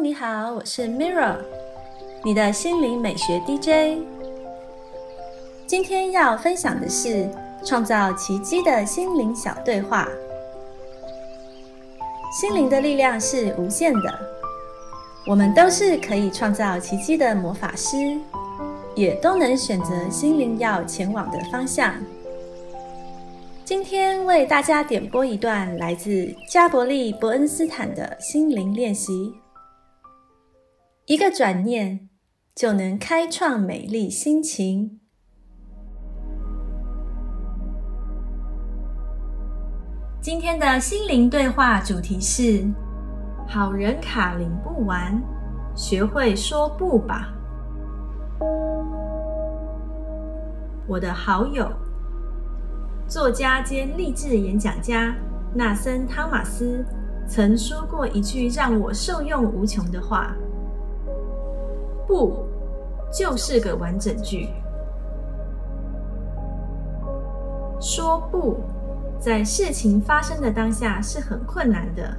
你好，我是 Mirror，你的心灵美学 DJ。今天要分享的是创造奇迹的心灵小对话。心灵的力量是无限的，我们都是可以创造奇迹的魔法师，也都能选择心灵要前往的方向。今天为大家点播一段来自加伯利·伯恩斯坦的心灵练习。一个转念就能开创美丽心情。今天的心灵对话主题是：好人卡领不完，学会说不吧。我的好友。作家兼励志演讲家纳森·汤马斯曾说过一句让我受用无穷的话：“不，就是个完整句。说不，在事情发生的当下是很困难的，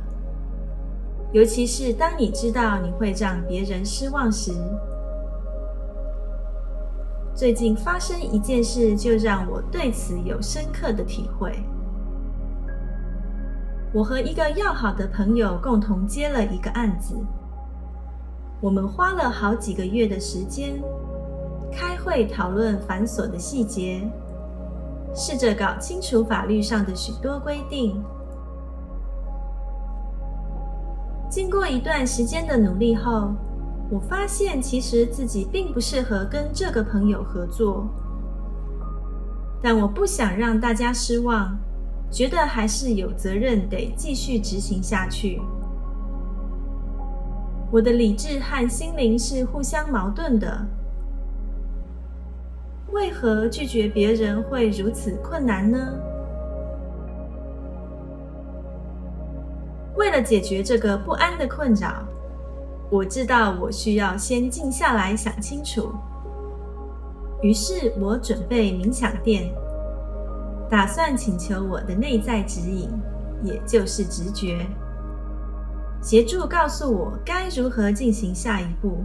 尤其是当你知道你会让别人失望时。”最近发生一件事，就让我对此有深刻的体会。我和一个要好的朋友共同接了一个案子，我们花了好几个月的时间，开会讨论繁琐的细节，试着搞清楚法律上的许多规定。经过一段时间的努力后，我发现，其实自己并不适合跟这个朋友合作，但我不想让大家失望，觉得还是有责任得继续执行下去。我的理智和心灵是互相矛盾的，为何拒绝别人会如此困难呢？为了解决这个不安的困扰。我知道我需要先静下来想清楚，于是我准备冥想垫，打算请求我的内在指引，也就是直觉，协助告诉我该如何进行下一步。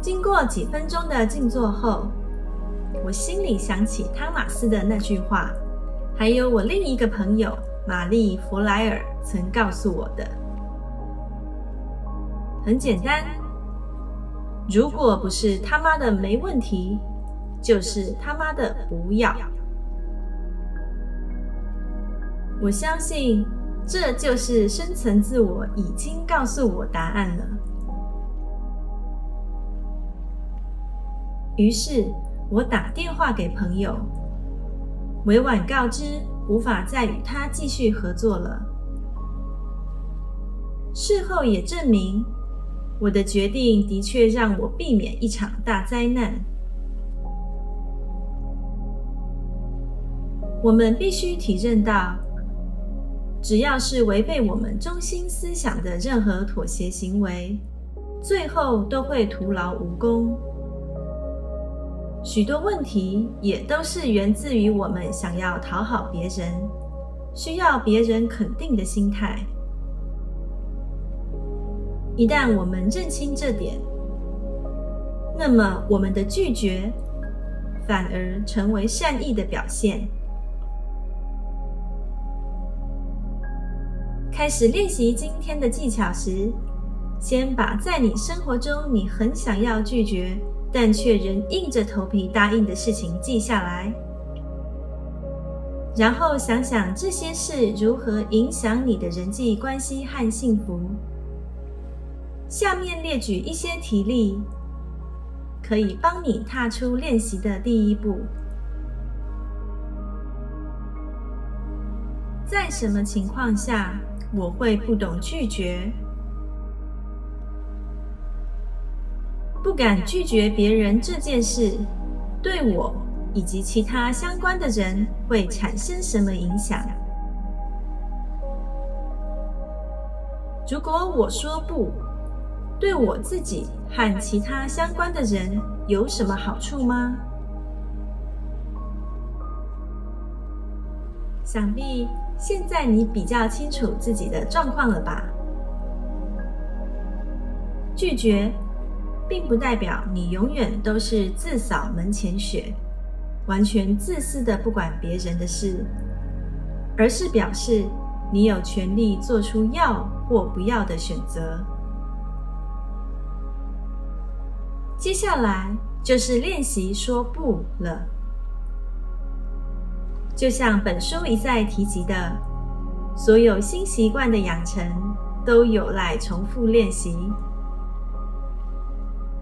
经过几分钟的静坐后，我心里想起汤马斯的那句话，还有我另一个朋友。玛丽·弗莱尔曾告诉我的很简单：如果不是他妈的没问题，就是他妈的不要。我相信这就是深层自我已经告诉我答案了。于是我打电话给朋友，委婉告知。无法再与他继续合作了。事后也证明，我的决定的确让我避免一场大灾难。我们必须体认到，只要是违背我们中心思想的任何妥协行为，最后都会徒劳无功。许多问题也都是源自于我们想要讨好别人、需要别人肯定的心态。一旦我们认清这点，那么我们的拒绝反而成为善意的表现。开始练习今天的技巧时，先把在你生活中你很想要拒绝。但却仍硬着头皮答应的事情记下来，然后想想这些事如何影响你的人际关系和幸福。下面列举一些题例，可以帮你踏出练习的第一步。在什么情况下我会不懂拒绝？不敢拒绝别人这件事，对我以及其他相关的人会产生什么影响？如果我说不，对我自己和其他相关的人有什么好处吗？想必现在你比较清楚自己的状况了吧？拒绝，并不代表你永远都是自扫门前雪，完全自私的不管别人的事，而是表示你有权利做出要或不要的选择。接下来就是练习说不了。就像本书一再提及的，所有新习惯的养成都有赖重复练习。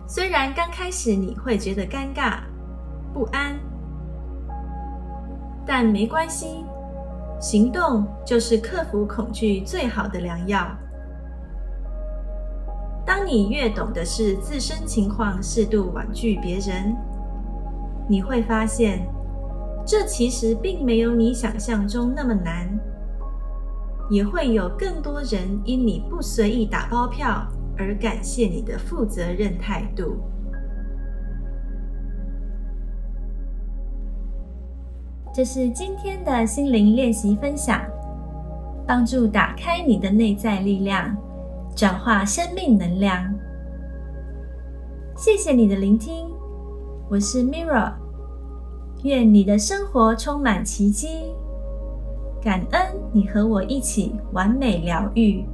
虽然刚开始你会觉得尴尬、不安，但没关系，行动就是克服恐惧最好的良药。当你越懂得是自身情况，适度婉拒别人，你会发现。这其实并没有你想象中那么难，也会有更多人因你不随意打包票而感谢你的负责任态度。这是今天的心灵练习分享，帮助打开你的内在力量，转化生命能量。谢谢你的聆听，我是 Mirra。愿你的生活充满奇迹，感恩你和我一起完美疗愈。